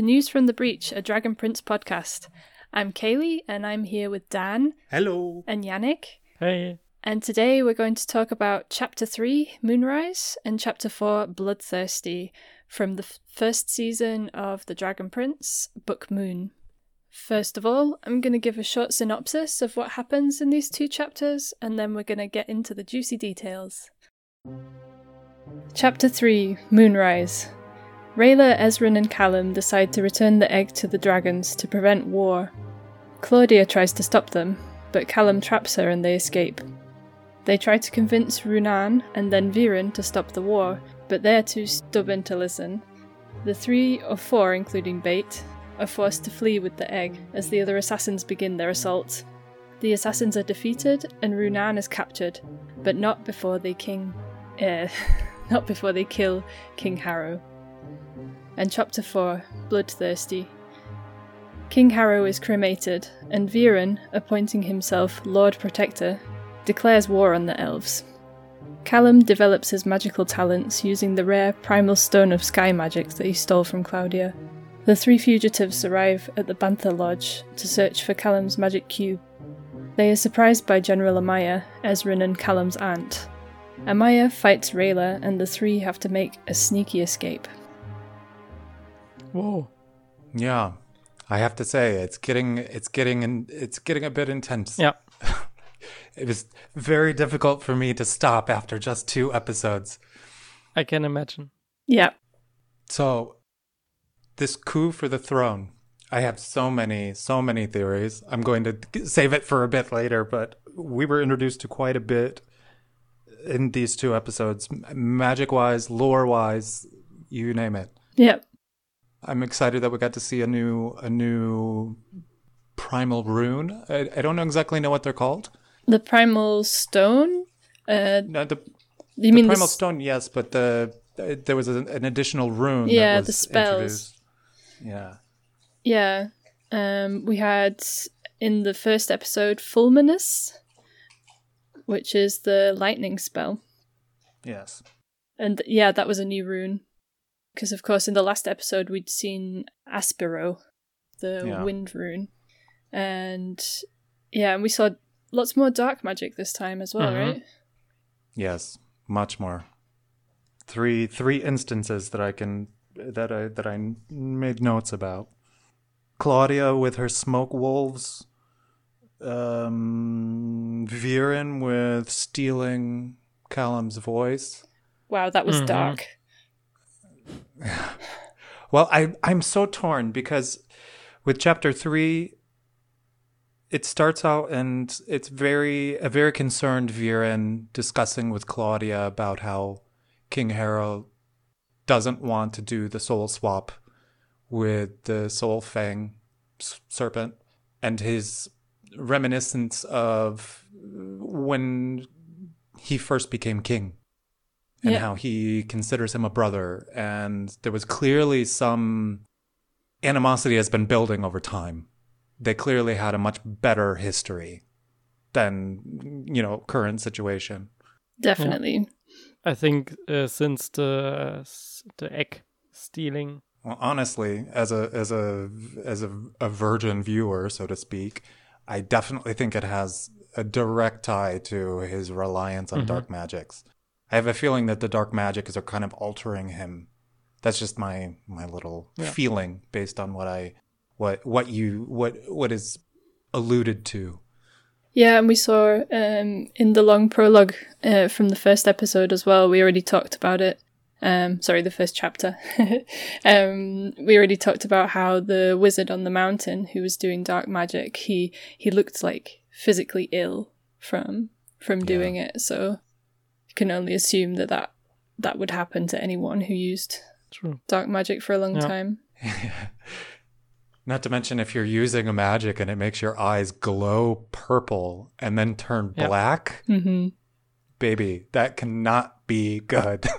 and to News from the Breach, a Dragon Prince podcast. I'm Kaylee, and I'm here with Dan Hello. and Yannick. Hey. And today we're going to talk about Chapter 3, Moonrise, and Chapter 4, Bloodthirsty, from the f- first season of The Dragon Prince, Book Moon. First of all, I'm going to give a short synopsis of what happens in these two chapters, and then we're going to get into the juicy details. Chapter 3 Moonrise. Rayla, Ezran, and Callum decide to return the egg to the dragons to prevent war. Claudia tries to stop them, but Callum traps her and they escape. They try to convince Runaan and then Viren to stop the war, but they're too stubborn to listen. The three or four, including Bait, are forced to flee with the egg as the other assassins begin their assault. The assassins are defeated and Runaan is captured, but not before they king, eh, not before they kill King Harrow. And chapter 4, Bloodthirsty. King Harrow is cremated, and Viren, appointing himself Lord Protector, declares war on the elves. Callum develops his magical talents using the rare primal stone of sky magic that he stole from Claudia. The three fugitives arrive at the Banther Lodge to search for Callum's magic cube. They are surprised by General Amaya, Ezran, and Callum's aunt. Amaya fights Rayla, and the three have to make a sneaky escape. Whoa. Yeah, I have to say it's getting it's getting in, it's getting a bit intense. Yeah. It was very difficult for me to stop after just two episodes. I can imagine. Yeah, So, this coup for the throne. I have so many, so many theories. I'm going to save it for a bit later, but we were introduced to quite a bit in these two episodes, magic wise, lore wise, you name it. yeah. I'm excited that we got to see a new a new primal rune. I, I don't know exactly know what they're called. The primal stone. Uh, No, the, you the mean the primal s- stone, yes, but the uh, there was a, an additional rune. Yeah, the spells. introduced. Yeah, Yeah. Um, we had in the first episode Fulminus, which is the lightning spell. yes, And yeah, that was a new rune. Because, of course, in the last episode, we'd seen Aspiro, the Yeah. wind rune. And yeah, and we saw lots more dark magic this time as well, Mhm. right? yes, much more. Three three instances that I can that I that I made notes about. Claudia with her smoke wolves. Um, Viren with stealing Callum's voice. Wow, that was Mhm. dark. Well, I I'm so torn because with chapter three, it starts out and it's very a very concerned Viren discussing with Claudia about how King Harrow doesn't want to do the soul swap with the Soul Fang serpent and his reminiscence of when he first became king and Yeah. how he considers him a brother and there was clearly some animosity has been building over time they clearly had a much better history than you know current situation Definitely. I think uh, since the s- the egg stealing. well, honestly as a as a as a, a virgin viewer so to speak i definitely think it has a direct tie to his reliance on Mhm. dark magics i have a feeling that the dark magics are kind of altering him that's just my my little Yeah. feeling based on what i what what you what what is alluded to Yeah, and we saw um, in the long prologue uh, from the first episode as well. We already talked about it. Um, sorry, the first chapter. um, we already talked about how the wizard on the mountain who was doing dark magic, he he looked like physically ill from from doing it. So can only assume that that that would happen to anyone who used True. dark magic for a long Yeah. time. Not to mention if you're using a magic and it makes your eyes glow purple and then turn Yeah. black, hmm baby, that cannot be good.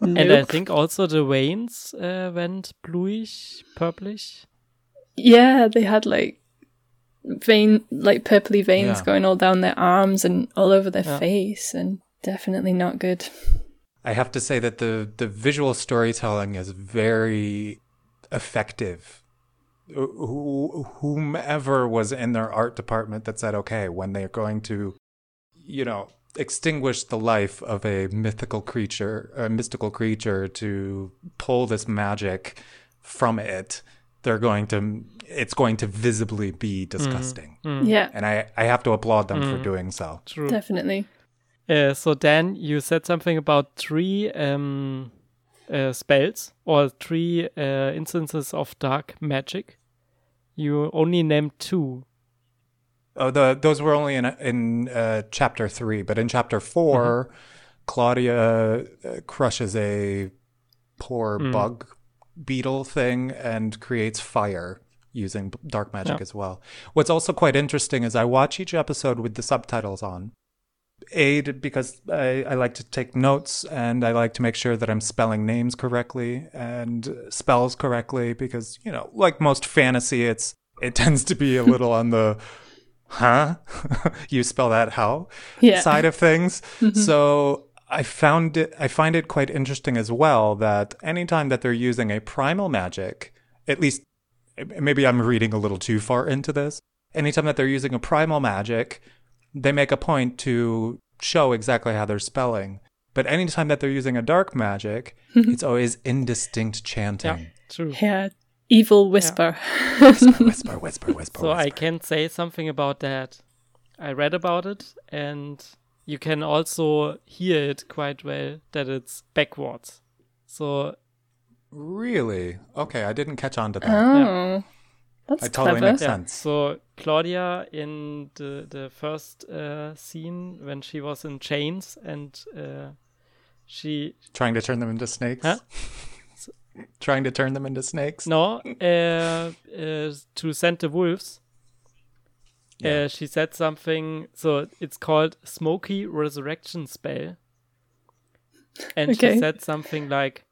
And I think also the veins uh, went bluish, purplish. Yeah, they had like vein, like purpley veins Yeah. going all down their arms and all over their Yeah. face, and definitely not good. I have to say that the the visual storytelling is very effective. Wh- Whomever was in their art department that said, okay, when they're going to, you know, extinguish the life of a mythical creature, a mystical creature to pull this magic from it, they're going to, it's going to visibly be mm-hmm. disgusting. Mm-hmm. Yeah, And I, I have to applaud them for mm-hmm. doing so. True. definitely. Uh, so Dan, you said something about three um, uh, spells or three uh, instances of dark magic. You only named two. Oh, the those were only in in uh, chapter three, but in chapter 4 Claudia uh, crushes a poor bug beetle thing and creates fire using dark magic Yeah. as well. What's also quite interesting is I watch each episode with the subtitles on. Aid because I, I like to take notes and I like to make sure that I'm spelling names correctly and spells correctly because you know like most fantasy it's it tends to be a little on the huh? You spell that how Yeah. side of things. Mm-hmm. So I found it I find it quite interesting as well that anytime that they're using a primal magic at least maybe I'm reading a little too far into this anytime that they're using a primal magic they make a point to show exactly how they're spelling. But anytime that they're using a dark magic, mm-hmm. it's always indistinct Yeah, chanting. true. Yeah, evil whisper. Whisper, whisper, whisper, whisper. So I can say something about that. I read about it, and you can also hear it quite well that it's backwards. So Really? Okay, I didn't catch on to that. Oh, that's I totally clever. makes yeah. sense. So Claudia in the the first uh, scene when she was in chains and uh, she Trying to turn them into snakes? Huh? Trying to turn them into snakes? no uh, uh, to send the wolves. Yeah. Uh, she said something. So it's called Smoky Resurrection Spell, and Okay. she said something like,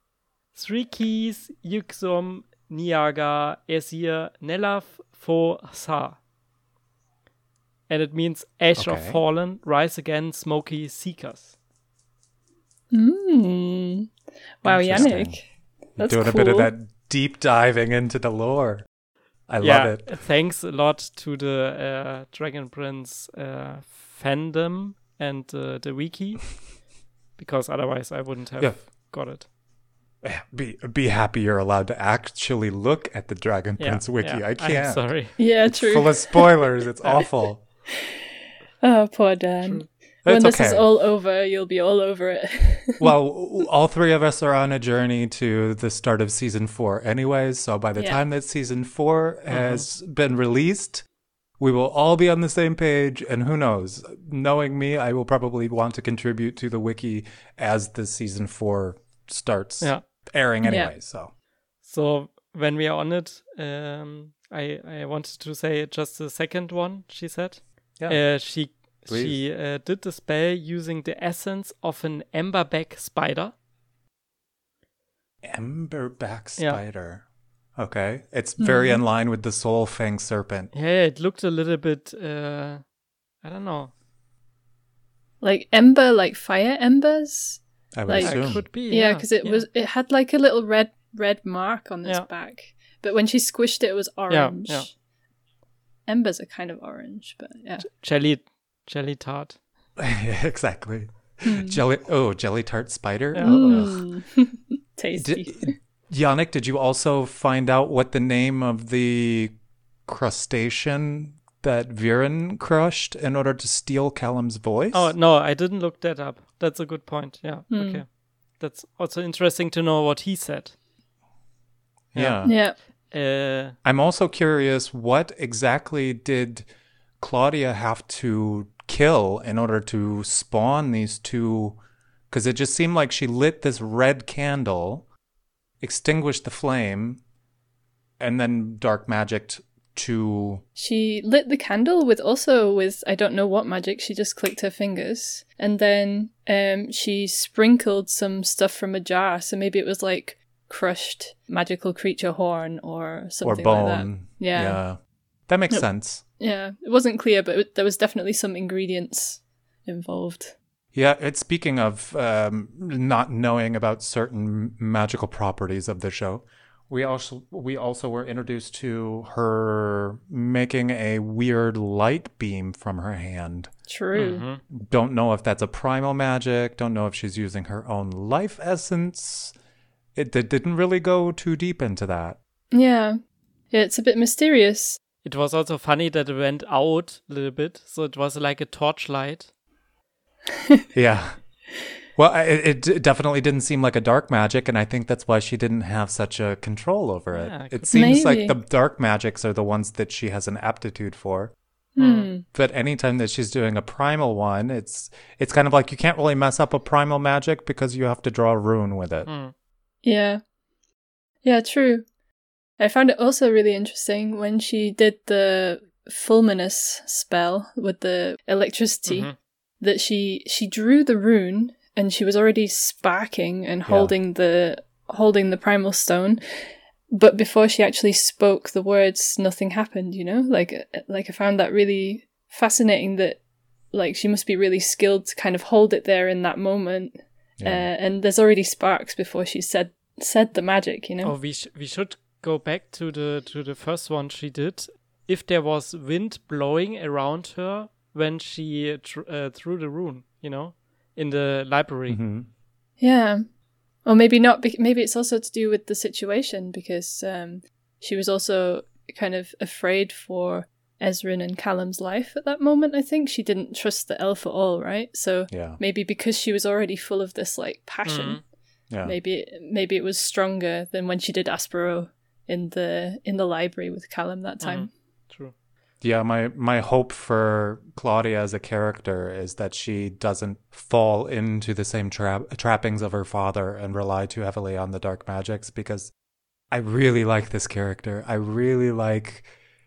Three keys, Yuxum, Niaga, Esir, Nelaf, Fo, Sa. And it means Ash of Fallen, Rise Again, Smoky Seekers. Mm. Wow, Interesting. Yannick. That's Doing cool. a bit of that deep diving into the lore. I yeah, love it. thanks a lot to the uh, Dragon Prince uh, fandom and uh, the wiki, because otherwise I wouldn't have Yeah. got it. Be be happy you're allowed to actually look at the Dragon Yeah, Prince wiki. yeah, I can't. I'm sorry. Yeah, true. Full of spoilers. It's awful. oh, poor Dan. True. When It's this is all over, you'll be all over it. well, all three of us are on a journey to the start of season four, anyways. So by the Yeah. time that season 4 uh-huh. has been released, we will all be on the same page. And who knows? Knowing me, I will probably want to contribute to the wiki as the season four starts Yeah. airing, Yeah. anyway. So So when we are on it, um, I I wanted to say just the second one. She said, Yeah. uh, she Please. she uh, did the spell using the essence of an emberback spider. Emberback Yeah. spider. Okay, it's very in line with the Soul Fang serpent. Yeah, it looked a little bit. Uh, I don't know. like ember, like fire embers. I would Like- Yeah, assume. could be. Yeah, because it yeah. was it had like a little red red mark on its Yeah. back, but when she squished it, it was orange. yeah. Embers are kind of orange, but yeah. jelly jelly tart. exactly. Jelly. Oh, jelly tart spider. Yeah. Mm. Tasty. Did, Yannick, did you also find out what the name of the crustacean that Viren crushed in order to steal Callum's voice? Oh no, I didn't look that up. That's a good point. Yeah. Hmm. Okay. That's also interesting to know what he said. yeah. yeah. Uh, I'm also curious what exactly did Claudia have to kill in order to spawn these two? Because it just seemed like she lit this red candle, extinguished the flame, and then dark magicked to. She lit the candle with also with I don't know what magic. She just clicked her fingers, and then um, she sprinkled some stuff from a jar. So maybe it was like crushed magical creature horn or something or bone. like that. Yeah. That makes Yep. sense. Yeah, it wasn't clear, but it, there was definitely some ingredients involved. Yeah, it's speaking of um, not knowing about certain magical properties of the show. We also we also were introduced to her making a weird light beam from her hand. True. Mm-hmm. Don't know if that's a primal magic. Don't know if she's using her own life essence. It, it didn't really go too deep into that. Yeah. Yeah, it's a bit mysterious. It was also funny that it went out a little bit, so it was like a torchlight. Yeah. Well, it, it definitely didn't seem like a dark magic, and I think that's why she didn't have such a control over it. Yeah, it could- seems like the dark magics are the ones that she has an aptitude for. Hmm. But anytime that she's doing a primal one, it's it's kind of like you can't really mess up a primal magic because you have to draw a rune with it. Mm. Yeah. Yeah, true. I found it also really interesting when she did the fulminus spell with the electricity Mhm. that she she drew the rune and she was already sparking and holding the holding the primal stone. But before she actually spoke the words nothing happened you know? Like like i found that really fascinating that like she must be really skilled to kind of hold it there in that moment. Yeah. uh, and there's already sparks before she said said the magic you know? Oh, we sh- we should go back to the to the first one she did. If there was wind blowing around her when she tr- uh, threw the rune, you know, in the library. hmm Yeah. Or maybe not. Maybe it's also to do with the situation because um, she was also kind of afraid for Ezran and Callum's life at that moment. I think she didn't trust the elf at all, right? So Yeah. maybe because she was already full of this like passion, Mhm. Yeah. maybe maybe it was stronger than when she did Aspiro in the in the library with Callum that time. True. Yeah, my my hope for Claudia as a character is that she doesn't fall into the same trap trappings of her father and rely too heavily on the dark magics because I really like this character. I really like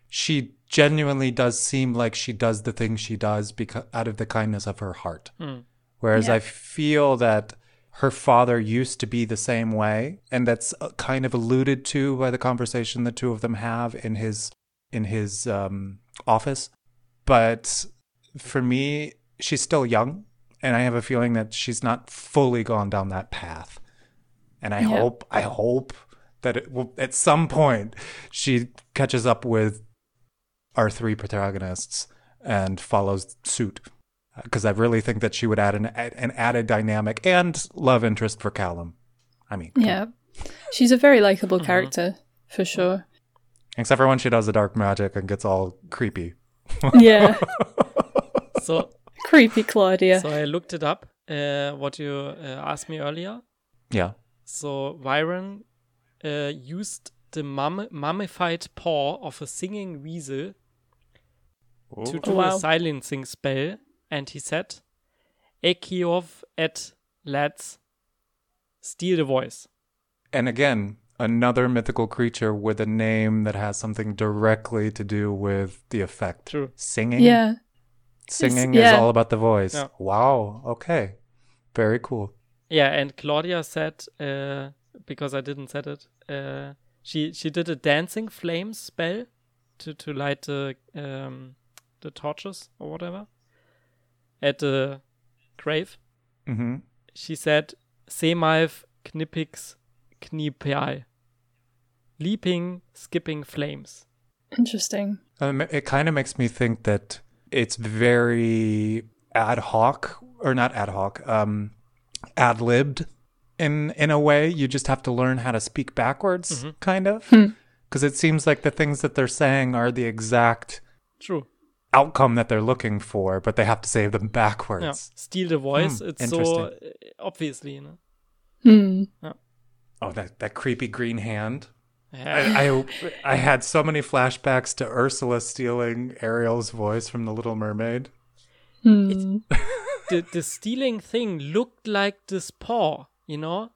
she genuinely does seem like she does the things she does because out of the kindness of her heart. Mm. Whereas Yeah. I feel that her father used to be the same way, and that's uh, kind of alluded to by the conversation the two of them have in his in his um, office. But for me, she's still young, and I have a feeling that she's not fully gone down that path. And I Yeah. hope, I hope that it will, at some point she catches up with our three protagonists and follows suit because I really think that she would add an an added dynamic and love interest for Callum. I mean, Yeah, she's a very likable character for sure. Except for when she does the dark magic and gets all creepy. Yeah, So creepy Claudia. so I looked it up. Uh, what you uh, asked me earlier. Yeah, So Viren uh, used the mum- mummified paw of a singing weasel to do Oh, wow. a silencing spell, and he said, "Ekiov et lads, steal the voice." and again, another mythical creature with a name that has something directly to do with the effect. True. Singing. yeah, Singing It's- is all about the voice. Yeah. Wow. Okay. Very cool. Yeah, and Claudia said, uh, because I didn't said it, uh, she she did a dancing flame spell to to light the um the torches or whatever at the grave. hmm She said, Semalf Knippix Kniepeal. Leaping, skipping flames. interesting. Um, it kind of makes me think that it's very ad hoc, or not ad hoc, um, ad libbed in in a way. You just have to learn how to speak backwards, kind of, because it seems like the things that they're saying are the exact True. outcome that they're looking for, but they have to say them Yeah. backwards. Steal the voice. Hmm, it's so interesting. uh, obviously, you know. Hmm. Oh, that that creepy green hand. Yeah. I, I I had so many flashbacks to Ursula stealing Ariel's voice from The Little Mermaid. Hmm. the the stealing thing looked like this paw, you know,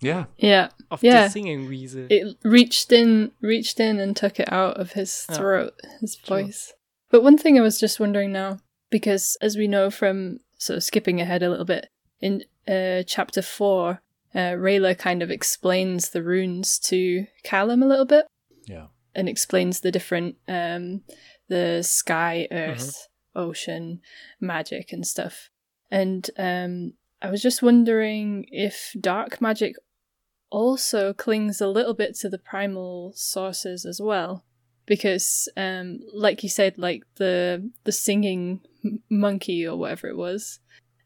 Yeah, Yeah, of Yeah. the singing weasel. it reached in, reached in, and took it out of his Yeah. throat, his True. voice. But one thing I was just wondering now, because as we know from sort of skipping ahead a little bit in uh, chapter four, uh, Rayla kind of explains the runes to Callum a little bit. yeah. and explains the different um the sky earth ocean magic and stuff and um i was just wondering if dark magic also clings a little bit to the primal sources as well because um like you said like the the singing monkey or whatever it was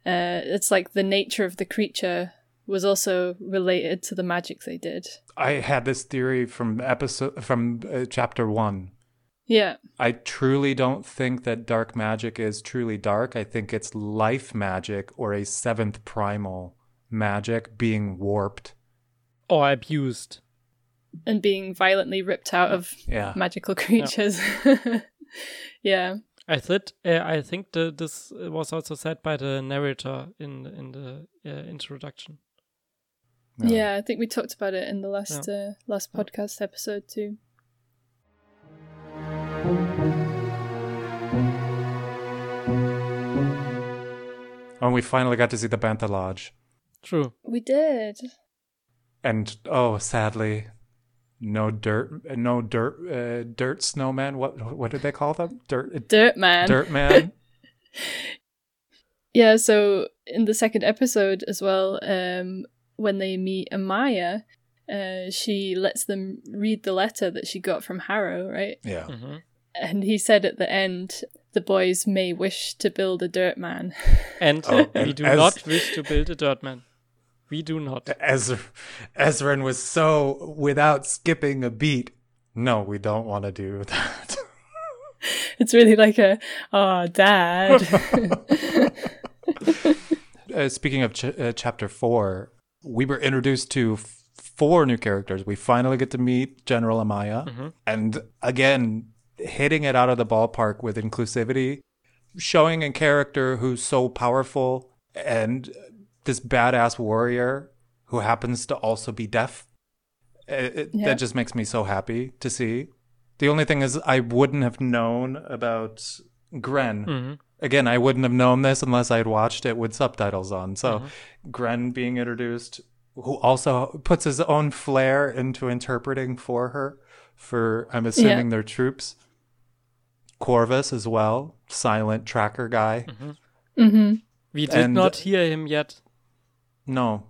uh it's like the nature of the creature was also related to the magic they did I had this theory from episode from uh, chapter 1. yeah I truly don't think that dark magic is truly dark. I think it's life magic or a seventh primal magic being warped. Or abused. and being violently ripped out of Yeah. magical creatures yeah I thought uh, I think the, this was also said by the narrator in in the uh, introduction. Yeah. i think we talked about it in the last uh, last podcast episode too And we finally got to see the Banther Lodge. True. we did And oh, sadly, no dirt, no dirt, uh, dirt snowman. What what did they call them? Dirt, dirt man dirt man. Yeah, so in the second episode as well, um, when they meet Amaya, uh, she lets them read the letter that she got from Harrow, right? yeah. hmm And he said at the end, the boys may wish to build a dirt man. And Oh, we and do as- not wish to build a dirt man. We do not. Ezra, Ezran was so without skipping a beat. No, we don't want to do that. it's really like a, oh, dad. uh, speaking of ch- uh, chapter four, we were introduced to f- four new characters. We finally get to meet General Amaya, and again, hitting it out of the ballpark with inclusivity, showing a character who's so powerful and this badass warrior who happens to also be deaf. It, it- Yeah. That just makes me so happy to see. The only thing is, I wouldn't have known about Gren hmm again, I wouldn't have known this unless I had watched it with subtitles on. So, Gren being introduced, who also puts his own flair into interpreting for her, for I'm assuming their troops. Corvus as well, silent tracker guy. mm-hmm We did And- not hear him yet. No,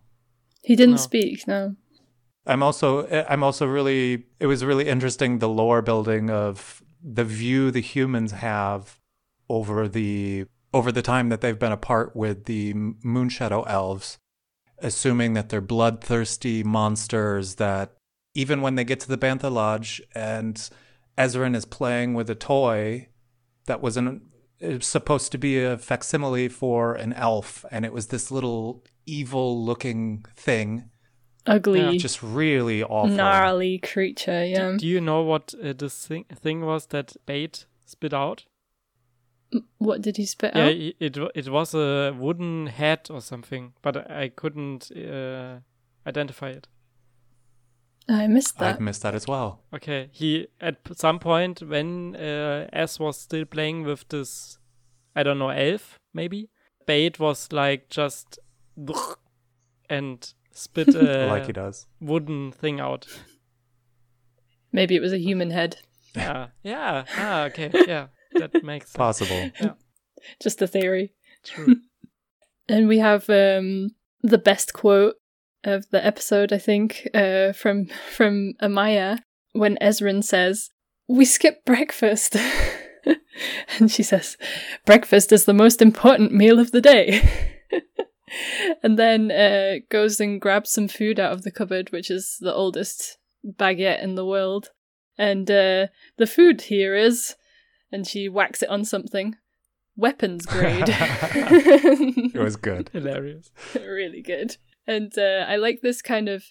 He didn't No. speak, no. I'm also I'm also really it was really interesting the lore building of the view the humans have over the over the time that they've been apart with the Moonshadow elves, assuming that they're bloodthirsty monsters that even when they get to the Banther Lodge and Ezran is playing with a toy that was an it was supposed to be a facsimile for an elf and it was this little evil looking thing Ugly, just really awful. gnarly creature, yeah. Do you know what uh, this thing, thing was that Bait spit out? What did he spit Yeah, out? i- it it was a wooden head or something, but I couldn't uh, identify it. I missed that. I've missed that as well. Okay, he at some point when uh, S was still playing with this, I don't know, elf maybe. Bait was like just and spit a like he does. wooden thing out. Maybe it was a human head. Yeah, yeah. Ah, okay, yeah, that makes sense. Possible. Just a theory. True. And we have um, the best quote of the episode, I think, uh, from from Amaya when Ezran says, "We skip breakfast," and she says, "Breakfast is the most important meal of the day." and then uh, goes and grabs some food out of the cupboard, which is the oldest baguette in the world. And uh, the food here is, and she whacks it on something, weapons grade. It was good. Hilarious. really good. And uh, I like this kind of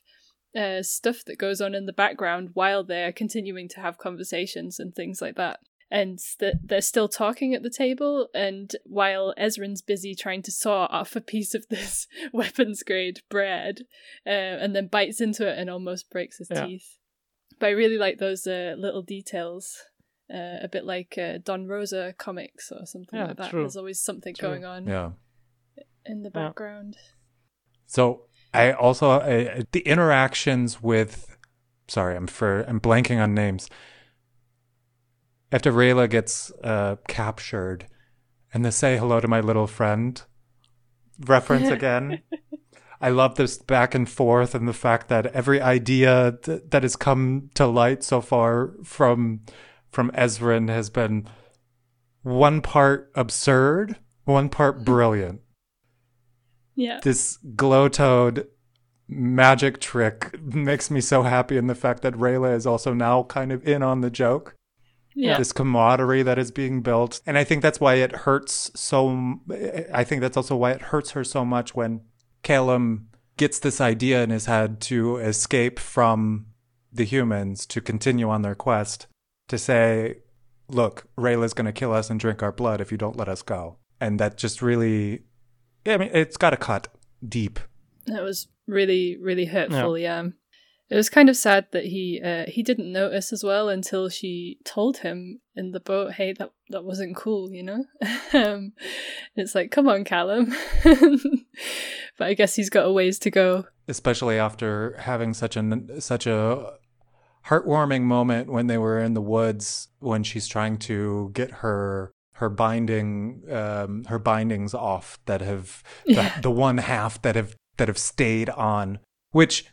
uh, stuff that goes on in the background while they're continuing to have conversations and things like that. And th- they're still talking at the table, and while Ezran's busy trying to saw off a piece of this weapons grade bread, uh, and then bites into it and almost breaks his Yeah. teeth. But I really like those uh, little details, uh, a bit like uh, Don Rosa comics or something Yeah, like that. true. There's always something True. going on Yeah. in the Yeah. background. So I also uh, the interactions with. Sorry, I'm for I'm blanking on names. After Rayla gets uh, captured, and the "say hello to my little friend" reference again. I love this back and forth and the fact that every idea th- that has come to light so far from from Ezran has been one part absurd, one part mm-hmm. brilliant. Yeah. This glow toad magic trick makes me so happy in the fact that Rayla is also now kind of in on the joke. Yeah. This camaraderie that is being built. And I think that's why it hurts so I think that's also why it hurts her so much when Callum gets this idea in his head to escape from the humans to continue on their quest to say, look, Rayla's going to kill us and drink our blood if you don't let us go. And that just really, yeah, I mean, it's got to cut deep. That was really, really hurtful. Yeah. It was kind of sad that he uh, he didn't notice as well until she told him in the boat, "Hey, that that wasn't cool," you know. um, it's like, come on, Callum. but I guess he's got a ways to go. Especially after having such a such a heartwarming moment when they were in the woods when she's trying to get her her binding um, her bindings off that have the, Yeah. the one half that have that have stayed on, which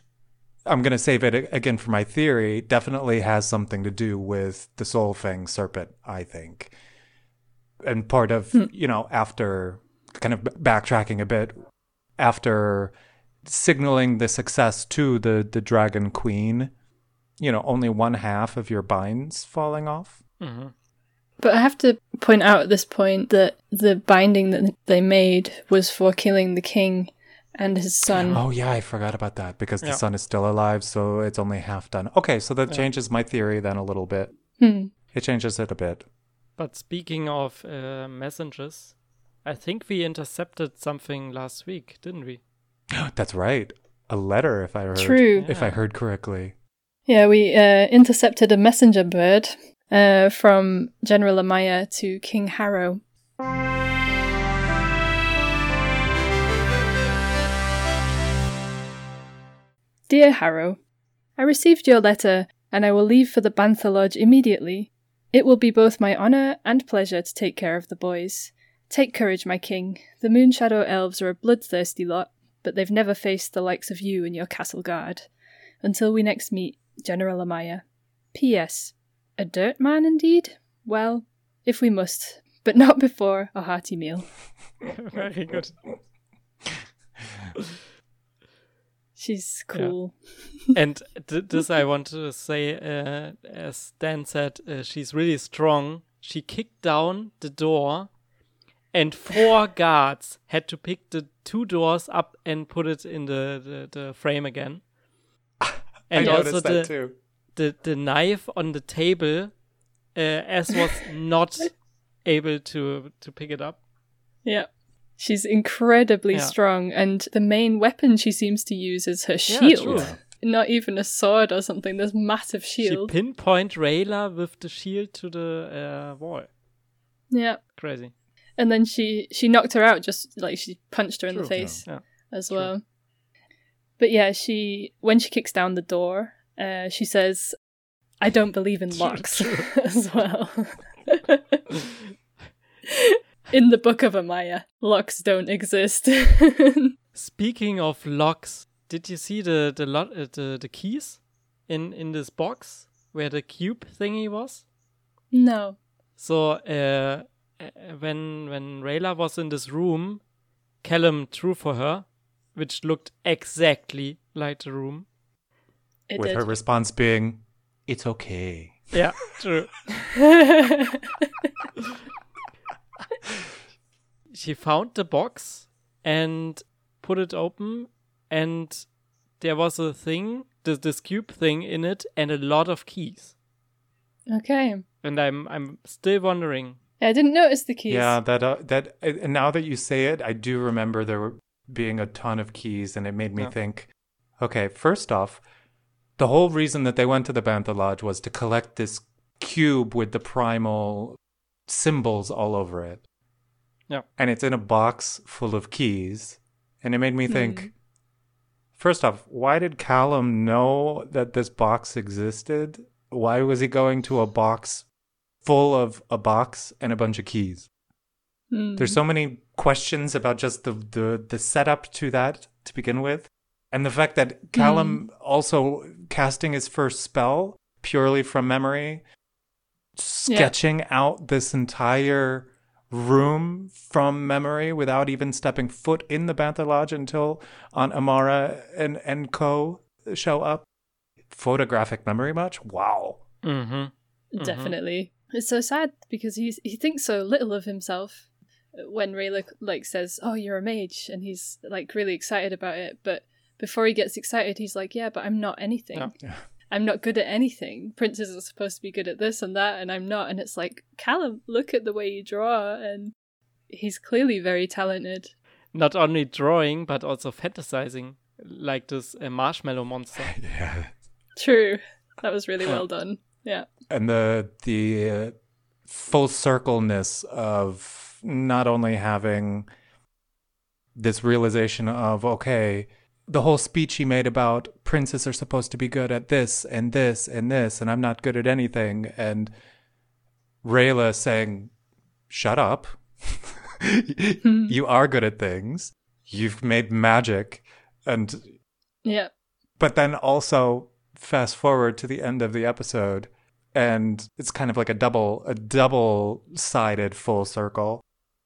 I'm going to save it again for my theory, definitely has something to do with the Soul Fang serpent, I think. And part of, you know, after kind of backtracking a bit, after signaling the success to the, the Dragon Queen, you know, only one half of your binds falling off. hmm But I have to point out at this point that the binding that they made was for killing the king and his son. Oh yeah, I forgot about that because the son is still alive, so it's only half done. Okay, so that changes my theory then a little bit. Hmm. It changes it a bit. But speaking of uh, messengers, I think we intercepted something last week, didn't we? That's right. A letter, if I heard, True. if I heard correctly. Yeah, we uh, intercepted a messenger bird uh, from General Amaya to King Harrow. Dear Harrow, I received your letter and I will leave for the Banther Lodge immediately. It will be both my honour and pleasure to take care of the boys. Take courage, my king. The Moonshadow Elves are a bloodthirsty lot, but they've never faced the likes of you and your castle guard. Until we next meet, General Amaya. P.S. A dirt man indeed? Well, if we must, but not before a hearty meal. Very good. She's cool. and th- this I want to say, uh, as Dan said, uh, she's really strong. She kicked down the door, and four guards had to pick the two doors up and put it in the, the, the frame again. And I also the, too. the the knife on the table, uh, as was not able to to pick it up. Yeah. She's incredibly Yeah. strong, and the main weapon she seems to use is her shield. true. Not even a sword or something, this massive shield. She pinpoint Rayla with the shield to the uh, wall. yeah. Crazy. And then she she knocked her out just like she punched her in the face Yeah. as True. But yeah, she when she kicks down the door, uh, she says, "I don't believe in locks" as well. in the Book of Amaya, locks don't exist. Speaking of locks, did you see the the lot uh, the the keys in in this box where the cube thingy was? no. So uh, uh, when when Rayla was in this room, Callum drew for her, which looked exactly like the room. It With did. her response being, "It's okay." Yeah, true. she found the box and put it open, and there was a thing, this this cube thing in it, and a lot of keys. okay. And I'm I'm still wondering. I didn't notice the keys. Yeah, that uh, that and now that you say it, I do remember there were being a ton of keys, and it made me Yeah. think. Okay, first off, the whole reason that they went to the Banther Lodge was to collect this cube with the primal symbols all over it. Yeah. and it's in a box full of keys, and it made me think. First off, why did Callum know that this box existed? Why was he going to a box full of a box and a bunch of keys? Hmm. There's so many questions about just the, the the setup to that to begin with. And the fact that Callum also casting his first spell purely from memory, sketching out this entire room from memory without even stepping foot in the Banther Lodge until Aunt Amara and, and co show up. Photographic memory much? Wow. Mm-hmm. Definitely. It's so sad because he's he thinks so little of himself when Rayla like says, "Oh, you're a mage," and he's like really excited about it. But before he gets excited, he's like, "Yeah, but I'm not anything. Yeah. Yeah. I'm not good at anything. Princes are supposed to be good at this and that, and I'm not." And it's like, Callum, look at the way you draw, and he's clearly very talented. Not only drawing, but also fantasizing, like this uh, marshmallow monster. Yeah. True, that was really well done. Yeah, and the the uh, full circleness of not only having this realization of okay the whole speech he made about princes are supposed to be good at this and this and this and I'm not good at anything and Rayla saying shut up. You are good at things. You've made magic. And yeah, but then also fast forward to the end of the episode and it's kind of like a double a double sided full circle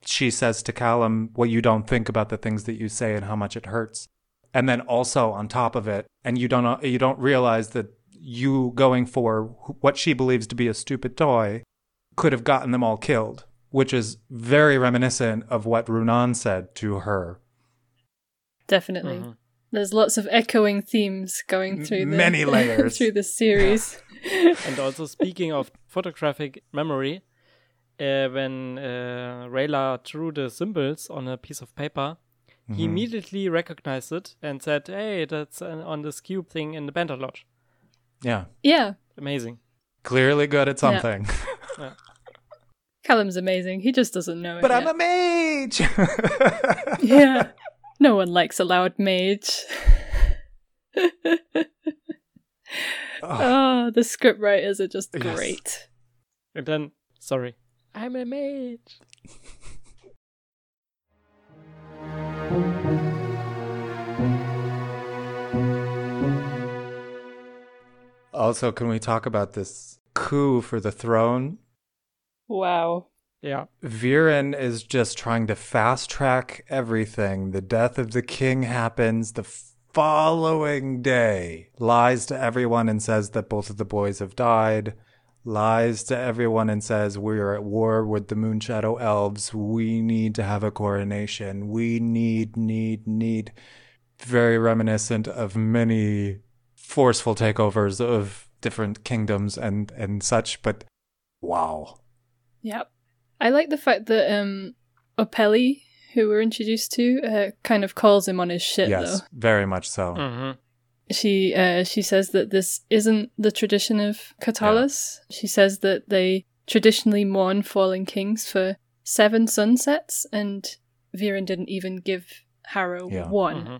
she says to callum what you don't think about the things that you say and how much it hurts and then also on top of it and you don't you don't realize that you going for what she believes to be a stupid toy could have gotten them all killed which is very reminiscent of what Runaan said to her definitely. Mhm. There's lots of echoing themes going through the, Many layers. through the series. and also speaking of photographic memory, uh, when uh, Rayla drew the symbols on a piece of paper, he Mhm. immediately recognized it and said, "Hey, that's uh, on this cube thing in the Banther Lodge." yeah yeah, Amazing. clearly good at something. Yeah. something Callum's amazing. He just doesn't know it. but i'm yet. a mage yeah. No one likes a loud mage. oh, the script writers are just Yes. great. And then, sorry, I'm a mage. Also, can we talk about this coup for the throne? Wow. Yeah. Viren is just trying to fast track everything. The death of the king happens the following day. Lies to everyone and says that both of the boys have died. Lies to everyone and says we're at war with the Moonshadow elves. We need to have a coronation. We need, need, need. Very reminiscent of many forceful takeovers of different kingdoms and, and such, but wow. Yep. I like the fact that um Opeli, who we're introduced to, uh, kind of calls him on his shit yes, though. very much so. hmm She uh she says that this isn't the tradition of Katolis. She says that they traditionally mourn fallen kings for seven sunsets and Viren didn't even give Harrow Yeah. one. hmm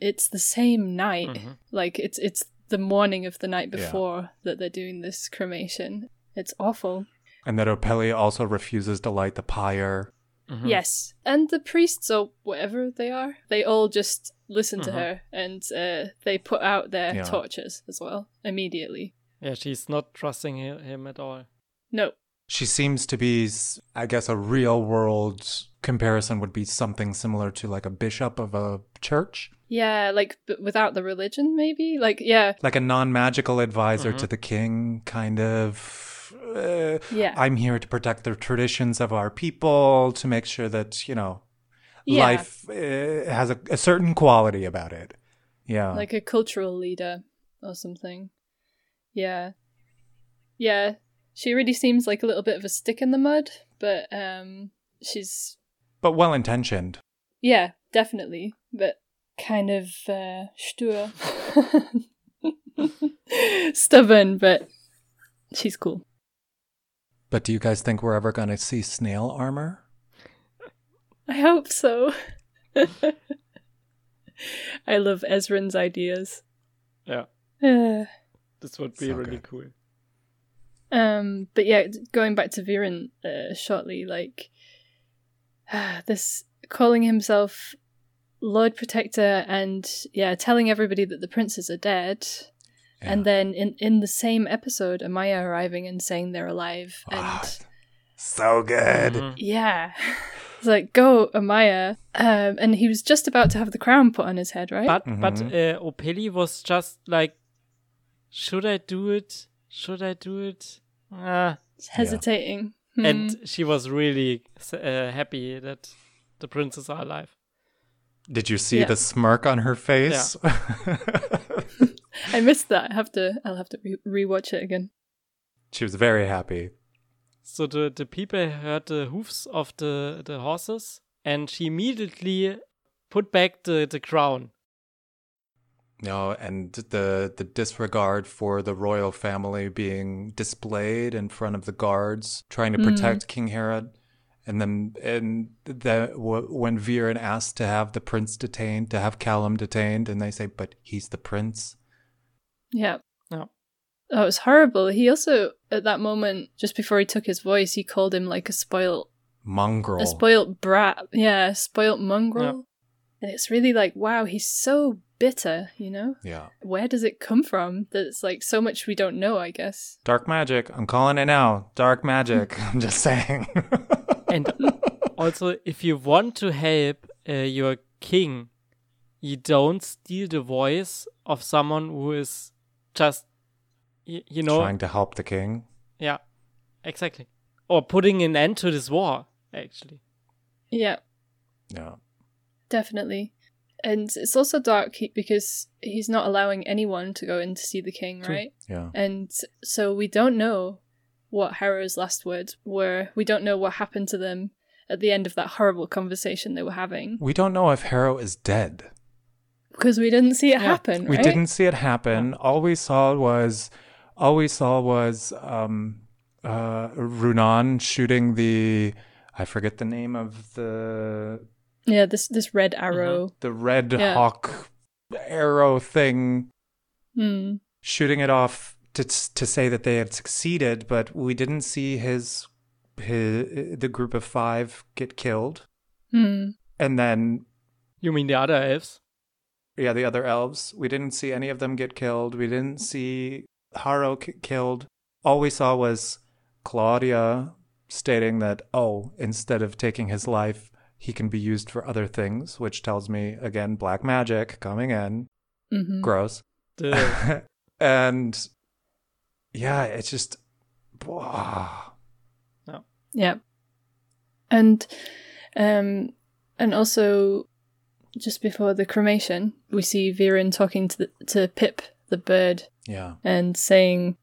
It's the same night. Mhm. Like it's it's the morning of the night Yeah. before that they're doing this cremation. It's awful. And that Opeli also refuses to light the pyre. hmm Yes, and the priests or whatever they are, they all just listen to Mhm. her and uh, they put out their Yeah. torches as well immediately. Yeah, she's not trusting him at all. No, She seems to be, I guess, a real world comparison would be something similar to like a bishop of a church, yeah, like but without the religion, maybe. Like, yeah, like a non magical advisor Mhm. to the king, kind of. Uh, yeah, I'm here to protect the traditions of our people, to make sure that, you know, yeah, life uh, has a, a certain quality about it. Yeah. like a cultural leader or something. Yeah, yeah. She really seems like a little bit of a stick in the mud, but um, she's but well intentioned. Yeah, definitely, but kind of uh, stur. Stubborn, but she's cool. But do you guys think we're ever going to see snail armor? I hope so. I love Ezran's ideas. Yeah, Uh, this would be So really good. cool. um, but yeah, going back to Viren uh, shortly, like this calling himself Lord Protector and yeah, telling everybody that the princes are dead. And then in, in the same episode, Amaya arriving and saying they're alive. And so good. Mhm. yeah, it's like, go, Amaya. Um, and he was just about to have the crown put on his head, right? But but Mhm. uh, Opeli was just like, should I do it? Should I do it? Ah. hesitating. Hmm. And she was really uh, happy that the princes are alive. Did you see Yeah. the smirk on her face? I missed that. I have to. I'll have to re- rewatch it again. she was very happy. So the, the people heard the hoofs of the, the horses, and she immediately put back the, the crown. No, and the the disregard for the royal family being displayed in front of the guards, trying to mm. protect King Harrow, and then and the w- when Viren asked to have the prince detained, to have Callum detained, and they say, "But he's the prince." Yeah. No. Oh, was horrible. He also, at that moment, just before he took his voice, he called him like a spoilt, Mongrel. a spoilt brat. Yeah, a spoilt mongrel. And it's really like, wow, he's so bitter. You know, yeah. where does it come from? That it's like so much we don't know. I guess. Dark magic. I'm calling it now. Dark magic. I'm just saying. And also, if you want to help uh, your king, you don't steal the voice of someone who is just, y- you know, Trying to help the king. yeah, exactly. Or putting an end to this war, actually. Yeah, Yeah. definitely. And it's also dark because he's not allowing anyone to go in to see the king, True. right? Yeah. And so we don't know what Harrow's last words were. We don't know what happened to them at the end of that horrible conversation they were having We don't know if Harrow is dead. because we didn't see it Yeah. happen. We right? didn't see it happen. All we saw was, all we saw was um, uh, Runaan shooting the, I forget the name of the Yeah, this this red arrow. the red Yeah. hawk arrow thing, Hmm. shooting it off to to say that they had succeeded, but we didn't see his his the group of five get killed, Hmm. and then You mean the other elves? yeah, the other elves. We didn't see any of them get killed. We didn't see Harrow k- killed. All we saw was Claudia stating that, oh, instead of taking his life, he can be used for other things, which tells me, again, black magic coming in. hmm Gross. And yeah, it's just. Wow. Yeah. And um and also just before the cremation, we see Viren talking to the, to Pip the bird Yeah. and saying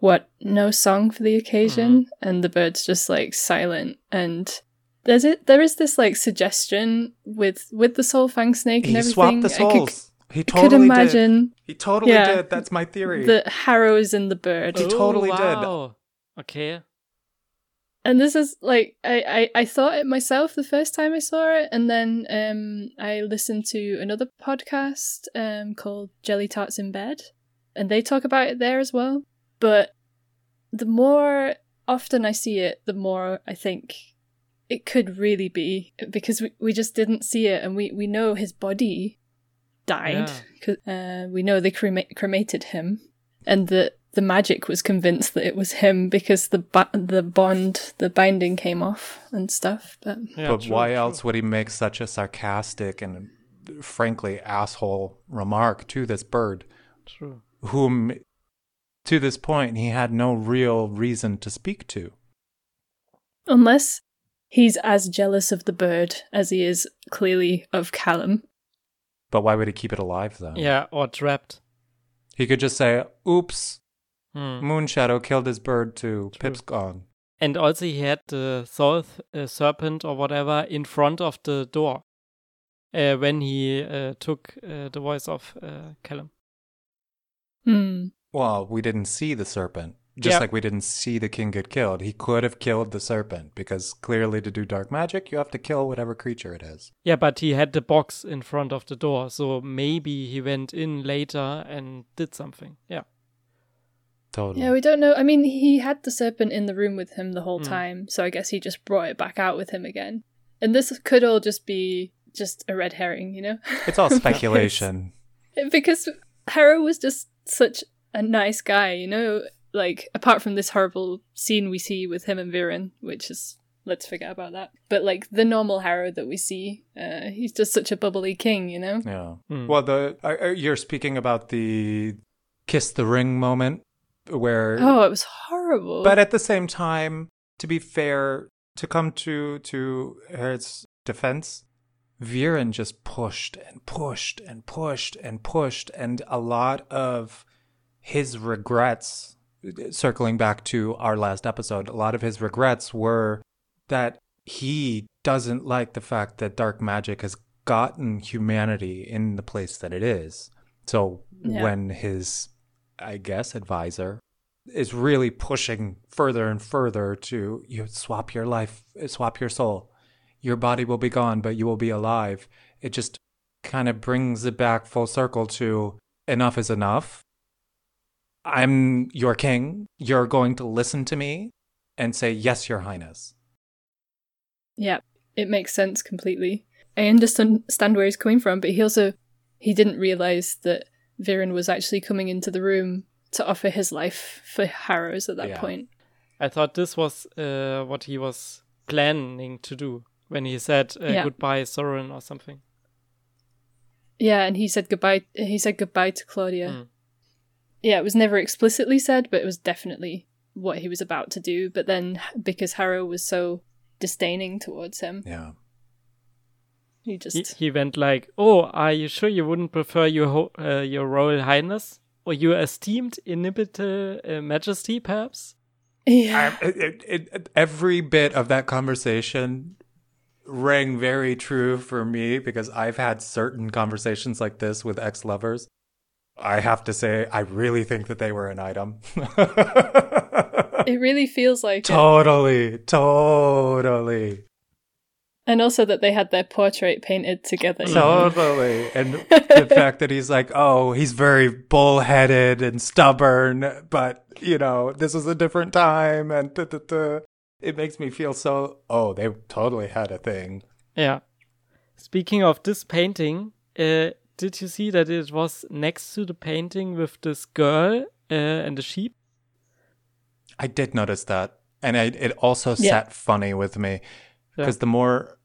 what no song for the occasion and the bird's just like silent and there's it there is this like suggestion with with the soul fang snake and He everything swapped the I could, souls. he I totally could imagine did. He totally Yeah. did. That's my theory. the harrows in the bird He totally oh, did. wow. Okay. and this is like I, I i thought it myself the first time i saw it and then um i listened to another podcast um called jelly tarts in bed and they talk about it there as well but the more often i see it the more i think it could really be because we, we just didn't see it and we we know his body died 'cause, uh, we know they crema- cremated him and the the magic was convinced that it was him because the ba- the bond the binding came off and stuff but Yeah, but true, why true. else would he make such a sarcastic and frankly asshole remark to this bird, True. Whom to this point he had no real reason to speak to? unless he's as jealous of the bird as he is clearly of Callum But why would he keep it alive then? Yeah, or trapped. He could just say, "Oops, Hmm. Moonshadow killed his bird too. True. Pip's gone." And also, he had the soul uh, serpent or whatever in front of the door uh, when he uh, took uh, the voice of uh, Callum. Hmm Well, we didn't see the serpent. Just Yeah. like we didn't see the king get killed. He could have killed the serpent because clearly to do dark magic, you have to kill whatever creature it is. Yeah, but he had the box in front of the door, so maybe he went in later and did something. Yeah. Totally. yeah we don't know i mean he had the serpent in the room with him the whole Hmm. time so i guess he just brought it back out with him again and this could all just be just a red herring, you know? It's all speculation. because Harrow was just such a nice guy, you know? Like, apart from this horrible scene we see with him and Viren, which is, let's forget about that. But, like, the normal Harrow that we see, uh, he's just such a bubbly king, you know? yeah. Hmm. Well, the uh, you're speaking about the kiss the ring moment where Oh, it was horrible. But at the same time, to be fair, to come to to his defense, Viren just pushed and pushed and pushed and pushed, and a lot of his regrets, circling back to our last episode, a lot of his regrets were that he doesn't like the fact that dark magic has gotten humanity in the place that it is. So Yeah. when his, I guess, advisor is really pushing further and further to you swap your life, swap your soul. Your body will be gone, but you will be alive. It just kind of brings it back full circle to enough is enough. I'm your king. You're going to listen to me and say, Yes, Your Highness. Yeah, it makes sense completely. I understand where he's coming from, but he also he didn't realize that Viren was actually coming into the room to offer his life for Harrows at that Yeah. point. I thought this was uh, what he was planning to do when he said uh, Yeah. goodbye, Soren, or something. Yeah, and he said goodbye. He said goodbye to Claudia. Mm. Yeah, it was never explicitly said, but it was definitely what he was about to do. But then, because Harrow was so disdaining towards him, Yeah. he He, just he went like, "Oh, are you sure you wouldn't prefer your ho- uh, your Royal Highness or your esteemed inimitable uh, Majesty, perhaps?" yeah. I, it, it, it, every bit of that conversation rang very true for me because I've had certain conversations like this with ex lovers. I have to say, I really think that they were an item. it really feels like it. totally, totally, and also that they had their portrait painted together. totally. And the fact that he's like, oh, he's very bullheaded and stubborn, but you know, this was a different time, and da, da, da. It makes me feel so. Oh, they totally had a thing. Yeah. Speaking of this painting, uh, did you see that it was next to the painting with this girl uh, and the sheep? I did notice that, and I, it also Yeah. sat funny with me Yeah. because the more,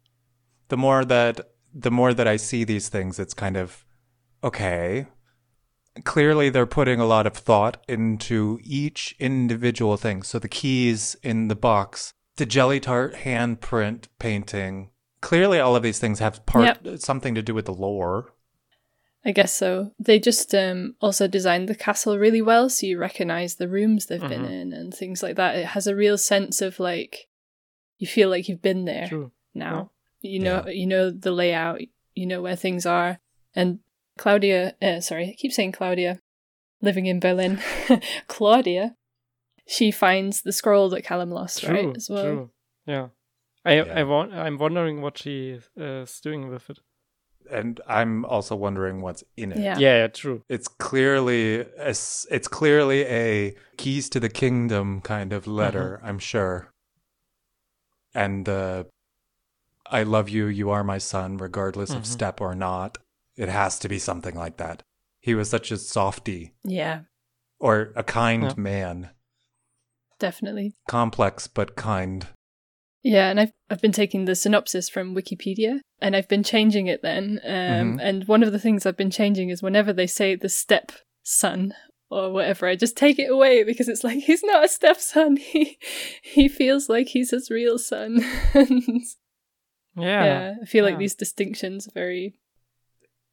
the more that the more that I see these things, it's kind of okay. Clearly, they're putting a lot of thought into each individual thing. So the keys in the box, the jelly tart handprint painting. Clearly, all of these things have part something to do with the lore. I guess so. They just um, also designed the castle really well, so you recognize the rooms they've been Mhm. in and things like that. It has a real sense of like you feel like you've been there True. now. You know, you know the layout. You know where things are. And Claudia, uh, sorry, I keep saying Claudia, living in Berlin. Claudia, she finds the scroll that Callum lost, True. right? As well. True. Yeah. I Yeah. I want I'm wondering what she uh, is doing with it. And I'm also wondering what's in it. Yeah. Yeah, yeah, true. It's clearly a, s- it's clearly a keys to the kingdom kind of letter, I'm sure. And uh, I love you, you are my son, regardless of Mhm. step or not. It has to be something like that. He was such a softy Yeah, or a kind Yeah. man, definitely. complex but kind. Yeah, and I've I've been taking the synopsis from Wikipedia, and I've been changing it then. Um, Mhm. And one of the things I've been changing is whenever they say the step son or whatever, I just take it away because it's like he's not a stepson. He he feels like he's his real son. And, Yeah. yeah, I feel like these distinctions are very.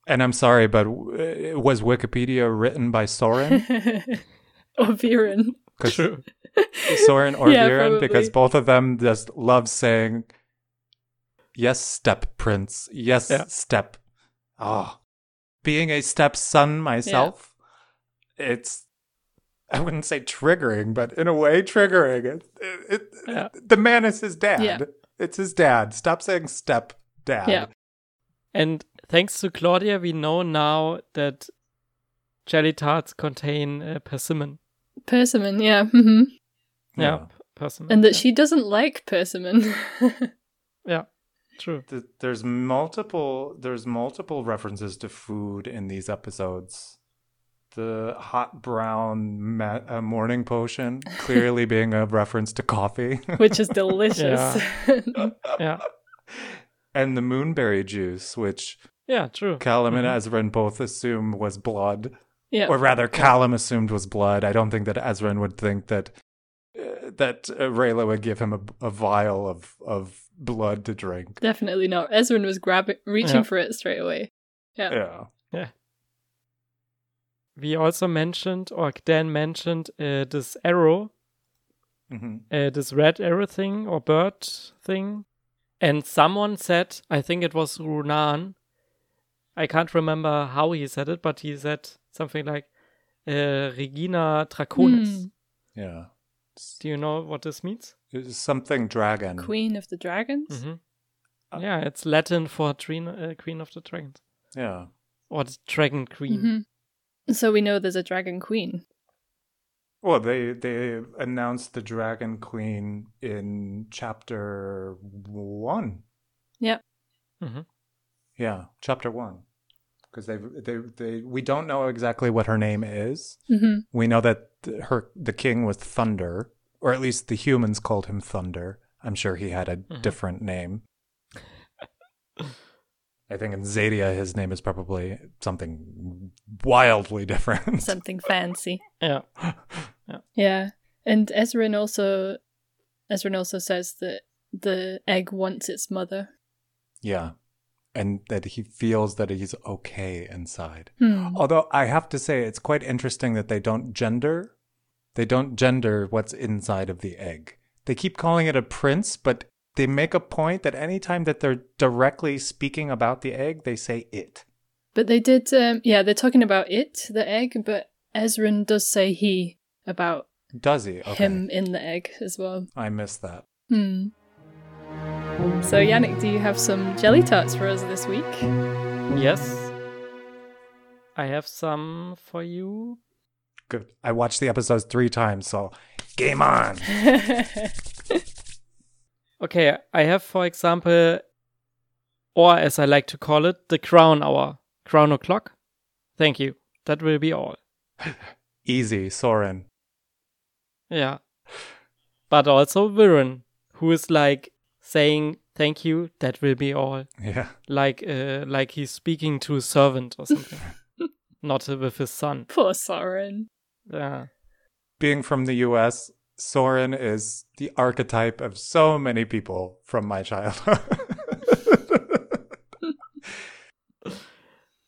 And I'm sorry, but w- was Wikipedia written by Soren? or Viren. 'Cause True. Soren or Yeah, Viren because both of them just love saying, "Yes, step prince. Yes, Yeah. step." Ah, being a stepson myself, it's I wouldn't say triggering, but in a way triggering. It, it, it- The man is his dad. Yeah. It's his dad. Stop saying step dad. Yeah. And thanks to Claudia, we know now that jelly tarts contain uh, persimmon. Persimmon, yeah. hmm Yeah, persimmon. And that she doesn't like persimmon. Yeah. true. th- there's multiple there's multiple references to food in these episodes. The hot brown ma- uh, morning potion clearly being a reference to coffee, Which is delicious. Yeah, and the moonberry juice, which yeah, true. Callum and Mhm. Ezran both assume was blood, yeah. or rather, Callum assumed was blood. I don't think that Ezran would think that uh, that uh, Rayla would give him a, a vial of of blood to drink. Definitely not. Ezran was grabbing, reaching Yeah. for it straight away. Yeah. Yeah. We also mentioned, or Dan mentioned, uh, this arrow, hmm uh, this red arrow thing or bird thing. And someone said, I think it was Runaan. I can't remember how he said it, but he said something like uh, Regina Draconis. Hmm. Yeah. Do you know what this means? It's something dragon. Queen of the Dragons? hmm Uh, yeah, it's Latin for train, uh, Queen of the Dragons. Yeah. Or the Dragon Queen. Mhm. So we know there's a Dragon Queen. Well, they they announced the Dragon Queen in chapter one. Yep. Mhm. Yeah, chapter one. Because they they they we don't know exactly what her name is. hmm We know that th- her the king was Thunder, or at least the humans called him Thunder. I'm sure he had a Mhm. different name. I think in Xadia his name is probably something wildly different. Something fancy. Yeah. Yeah. And Ezran also Ezran also says that the egg wants its mother. Yeah. And that he feels that he's okay inside. Hmm. Although I have to say, it's quite interesting that they don't gender. They don't gender what's inside of the egg. They keep calling it a prince, but they make a point that anytime that they're directly speaking about the egg, they say it. But they did um yeah, they're talking about it, the egg, but Ezran does say he about Does he? Okay. him in the egg as well. I missed that. Hmm. So Yannick, do you have some jelly tarts for us this week? Yes. I have some for you. Good. I watched the episodes three times, so game on. Okay, I have, for example, or as I like to call it, the crown hour. Crown o'clock. Thank you. That will be all. Easy, Soren. Yeah. But also Viren, who is like saying thank you, that will be all. Yeah. Like uh, like he's speaking to a servant or something. Not with his son. Poor Soren. Yeah. Being from the US, Soren is the archetype of so many people from my childhood.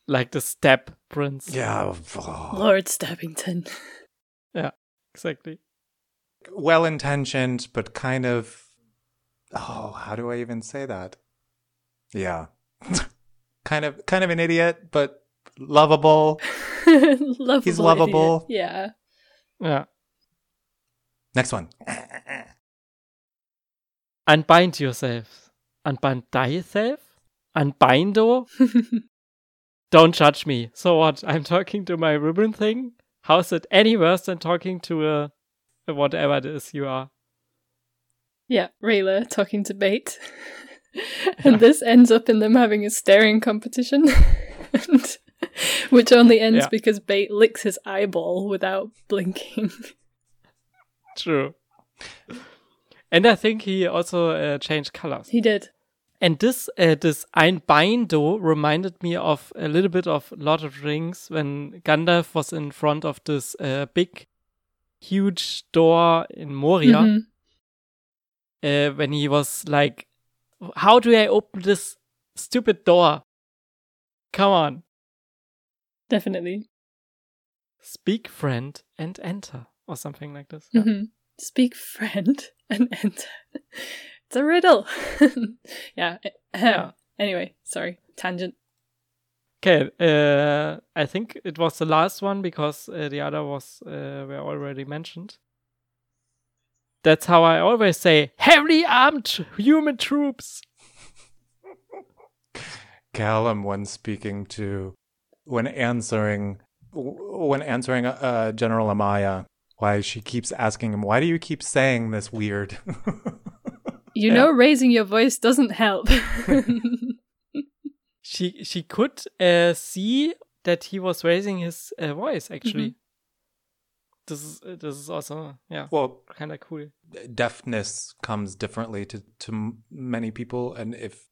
Like the step prince. yeah. oh. Lord Yeah, Exactly. Well intentioned, but kind of. Oh, how do I even say that? Yeah. kind of kind of an idiot, but lovable. lovable He's lovable. idiot. Yeah. Yeah. Next one. Unbind yourself. Unbind thyself? Unbindo? Don't judge me. So what? I'm talking to my ribbon thing? How's it any worse than talking to a, a whatever it is you are? Yeah, Rayla talking to Bait. and this ends up in them having a staring competition. and, which only ends Yeah. because Bait licks his eyeball without blinking. True. And I think he also uh, changed colors. he did. And this uh, this Unbindo reminded me of a little bit of Lord of the Rings when Gandalf was in front of this uh, big, huge door in Moria. Mhm. Uh, when he was like, "How do I open this stupid door? Come on, Definitely. speak, friend, and enter," or something like this. Mhm. Speak friend and enter. It's a riddle. yeah. Yeah. Anyway, sorry. Tangent. Okay, uh, I think it was the last one because uh, the other was uh, were already mentioned. That's how I always say heavily armed human troops. Callum, when speaking to, when answering, when answering uh, General Amaya, why she keeps asking him, "Why do you keep saying this weird?" You Yeah. know, raising your voice doesn't help. she she could uh, see that he was raising his uh, voice. Actually, this is this is also yeah Well, kind of cool. deafness comes differently to to many people, and if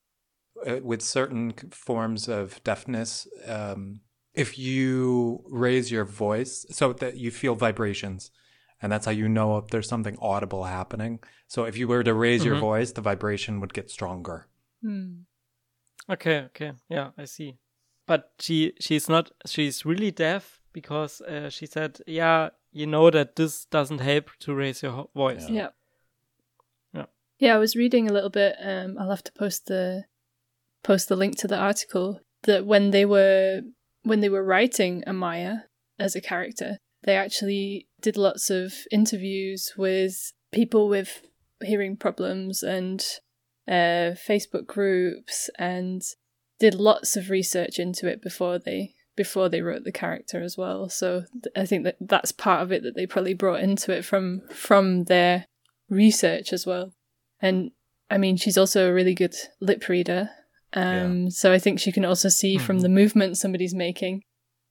uh, with certain forms of deafness, um, if you raise your voice so that you feel vibrations, and that's how you know if there's something audible happening. So if you were to raise your Mhm. voice, the vibration would get stronger. Hmm. Okay, okay, yeah, I see. But she she's not she's really deaf because uh, she said, yeah, you know that this doesn't help to raise your voice. Yeah. Yeah. Yeah. Yeah, I was reading a little bit. Um, I'll have to post the post the link to the article that when they were when they were writing Amaya as a character, they actually did lots of interviews with people with hearing problems and uh, Facebook groups and did lots of research into it before they before they wrote the character as well. So th- I think that that's part of it that they probably brought into it from from their research as well. And I mean, she's also a really good lip reader. Um, so I think she can also see from Mhm. the movement somebody's making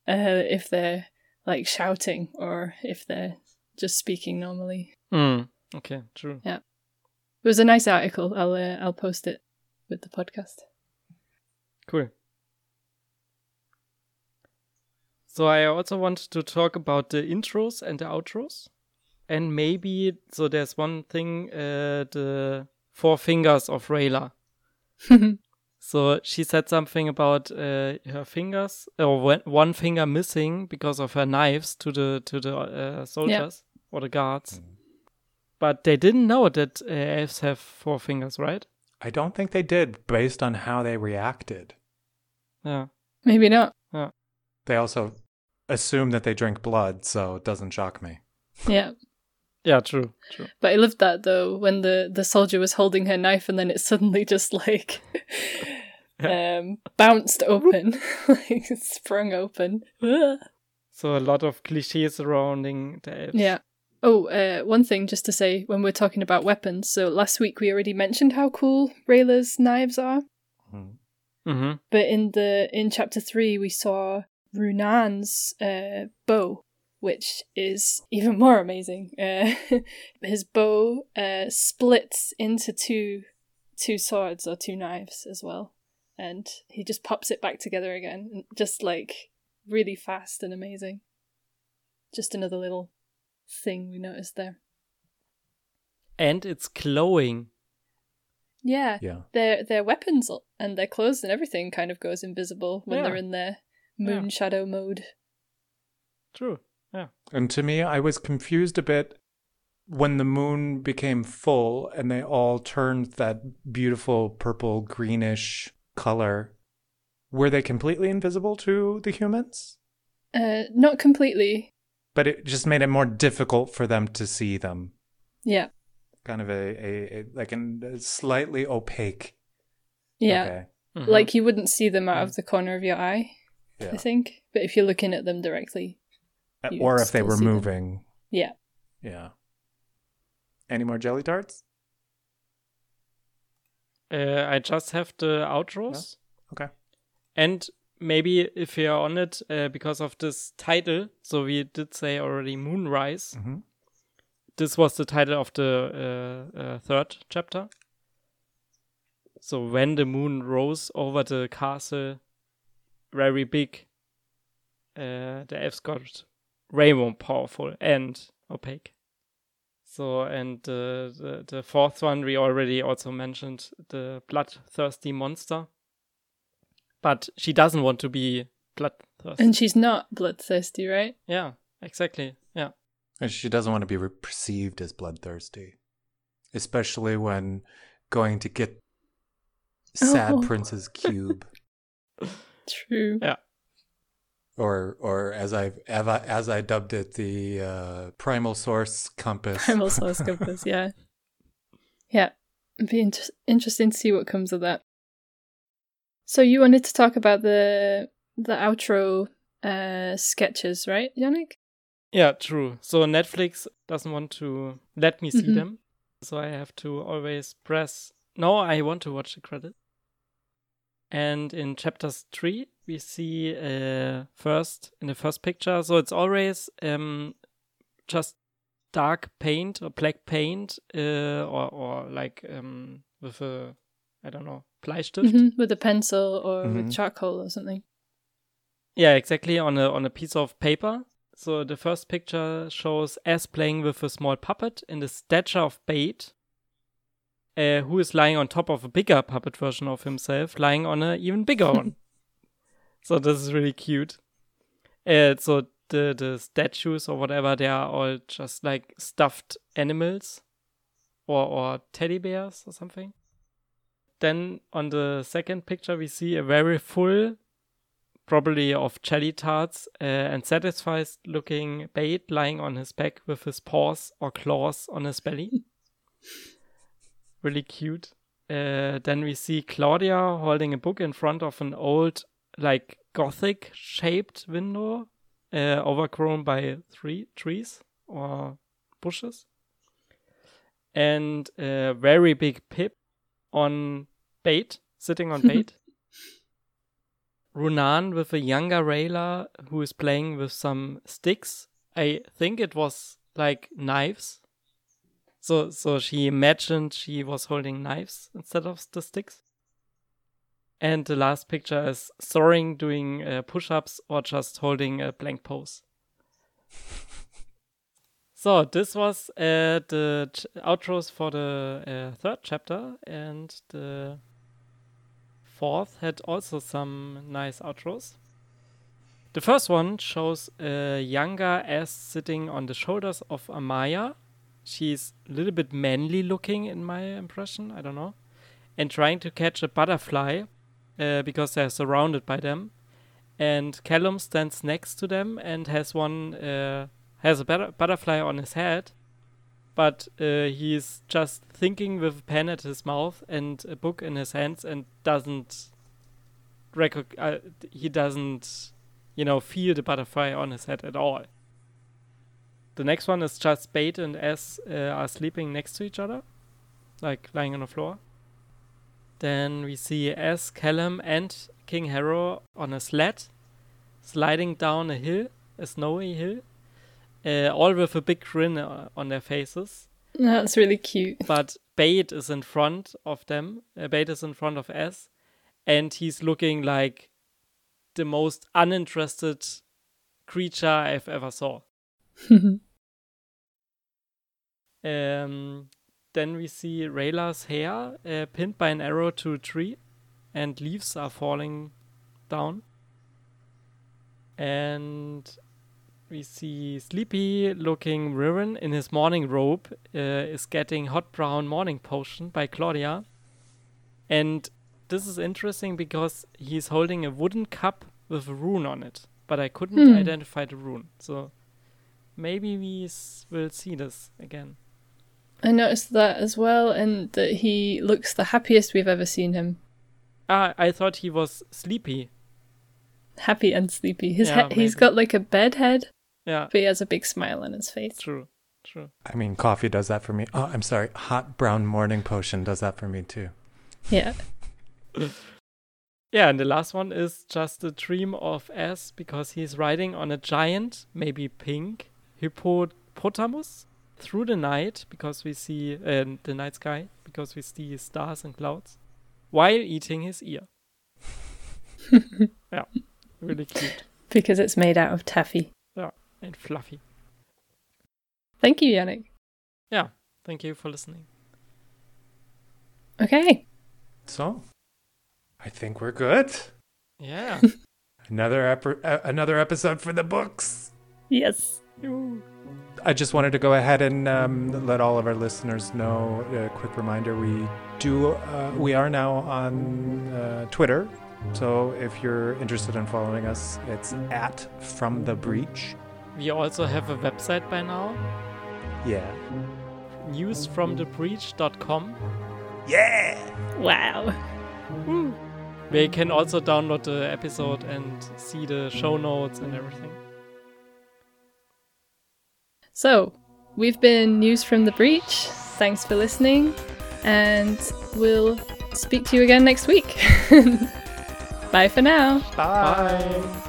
uh, if they're like shouting or if they're just speaking normally. Mm, okay, true. Yeah, it was a nice article. I'll uh, I'll post it with the podcast. Cool. So I also want to talk about the intros and the outros. And maybe so there's one thing uh, the four fingers of Rayla. So she said something about uh, her fingers or one- one finger missing because of her knives to the to the uh, soldiers or the guards. But they didn't know that uh, elves have four fingers, right? I don't think they did, based on how they reacted. Yeah. Maybe not. Yeah. They also assume that they drink blood, so it doesn't shock me. Yeah. Yeah, true. True. But I loved that though when the the soldier was holding her knife and then it suddenly just like um bounced open, like sprung open. So a lot of cliches surrounding the elves. Yeah. Oh, uh, one thing just to say when we're talking about weapons. So last week we already mentioned how cool Rayla's knives are, Mhm. Mm-hmm. but in the in chapter three we saw Runaan's uh, bow, which is even more amazing. Uh, his bow uh, splits into two two swords or two knives as well, and he just pops it back together again, just like really fast and amazing. Just another little thing we noticed there. And it's glowing. Yeah, Yeah. their their weapons and their clothes and everything kind of goes invisible when Yeah. they're in their moon Yeah. shadow mode. True. Yeah. And to me, I was confused a bit when the moon became full and they all turned that beautiful purple greenish color. Were they completely invisible to the humans? Uh, not completely. But it just made it more difficult for them to see them. Yeah, Kind of a, a, a like an, a slightly opaque. yeah. Okay. Mhm. Like you wouldn't see them out of the corner of your eye, Yeah. I think. But if you're looking at them directly, you Or if they were see them. moving. yeah. Yeah. Any more jelly tarts? Uh, I just have the outros. Okay. And maybe if you're on it, uh, because of this title, so we did say already Moonrise. hmm This was the title of the uh, uh, third chapter. So when the moon rose over the castle, very big, uh, the elves got way more powerful and opaque. So and uh, the the fourth one we already also mentioned the bloodthirsty monster. But she doesn't want to be bloodthirsty. And she's not bloodthirsty, right? yeah, exactly. Yeah. And she doesn't want to be re- perceived as bloodthirsty, especially when going to get Sad Oh. Prince's cube, True. Yeah. Or or as I as I dubbed it, the uh, primal source compass. Primal source compass, yeah. Yeah. It'd be inter- interesting to see what comes of that. So you wanted to talk about the the outro uh sketches, right, Yannick? Yeah, true. So Netflix doesn't want to let me see Mhm. them. so I have to always press. No, I want to watch the credit. And in chapters three, we see uh, first in the first picture. So it's always um, just dark paint or black paint, uh, or or like um, with a I don't know Bleistift Mhm, With a pencil or Mhm. with charcoal or something. Yeah, exactly on a on a piece of paper. So the first picture shows S playing with a small puppet in the stature of Bait, uh, who is lying on top of a bigger puppet version of himself, lying on a even bigger one. so this is really cute. Uh, so the the statues or whatever they are all just like stuffed animals, or or teddy bears or something. Then on the second picture we see a very full probably of jelly tarts, uh, and satisfied looking bait lying on his back with his paws or claws on his belly. really cute. Uh, then we see Claudia holding a book in front of an old, like gothic shaped window, uh, overgrown by three trees or bushes. And a very big pip on bait, sitting on bait. Runaan with a younger Rayla who is playing with some sticks. I think it was like knives. So so she imagined she was holding knives instead of the sticks. And the last picture is Soren doing uh, push-ups or just holding a blank pose. so this was uh, the ch- outros for the uh, third chapter, and the fourth had also some nice outros. The first one shows a younger S sitting on the shoulders of Amaya. She's a little bit manly looking, in my impression. I don't know. And trying to catch a butterfly uh, because they're surrounded by them. And Callum stands next to them and has one uh, has a butter- butterfly on his head but uh, he's just thinking with a pen at his mouth and a book in his hands and doesn't recog- uh, he doesn't you know feel the butterfly on his head at all the next one is just bait and s uh, are sleeping next to each other like lying on the floor then we see s callum and king harrow on a sled sliding down a hill a snowy hill uh, all with a big grin uh, on their faces That's really cute. but Bait is in front of them. Uh, Bait is in front of S, and he's looking like the most uninterested creature I've ever saw. Um, then we see Rayla's hair uh, pinned by an arrow to a tree, and leaves are falling down. And we see Sleepy looking Viren in his morning robe uh, is getting hot brown morning potion by Claudia. And this is interesting because he's holding a wooden cup with a rune on it, but I couldn't Hmm. identify the rune. So maybe we s- will see this again. I noticed that as well, and that he looks the happiest we've ever seen him. Ah, I thought he was sleepy. Happy and sleepy. His Yeah, he- he's maybe. got like a bed head, Yeah, but he has a big smile on his face. true, true. I mean, coffee does that for me. Oh, I'm sorry. Hot brown morning potion does that for me too. Yeah. Yeah, and the last one is just a dream of S because he's riding on a giant, maybe pink, hippopotamus through the night because we see uh, the night sky because we see stars and clouds while eating his ear. yeah, really cute Because it's made out of taffy. Yeah, and fluffy. Thank you, Yannick. Yeah, thank you for listening. Okay. So, I think we're good. Yeah. Another ep- uh, another episode for the books. Yes. Yoo. I just wanted to go ahead and um, let all of our listeners know a quick reminder. We do uh, we are now on uh, Twitter, so if you're interested in following us, it's at From the Breach. we also have a website by now, Yeah. newsfromthebreach.com. Yeah. Wow. Where you can also download the episode and see the show notes and everything. So, we've been News from the Breach. thanks for listening, and we'll speak to you again next week. Bye for now. Bye. Bye.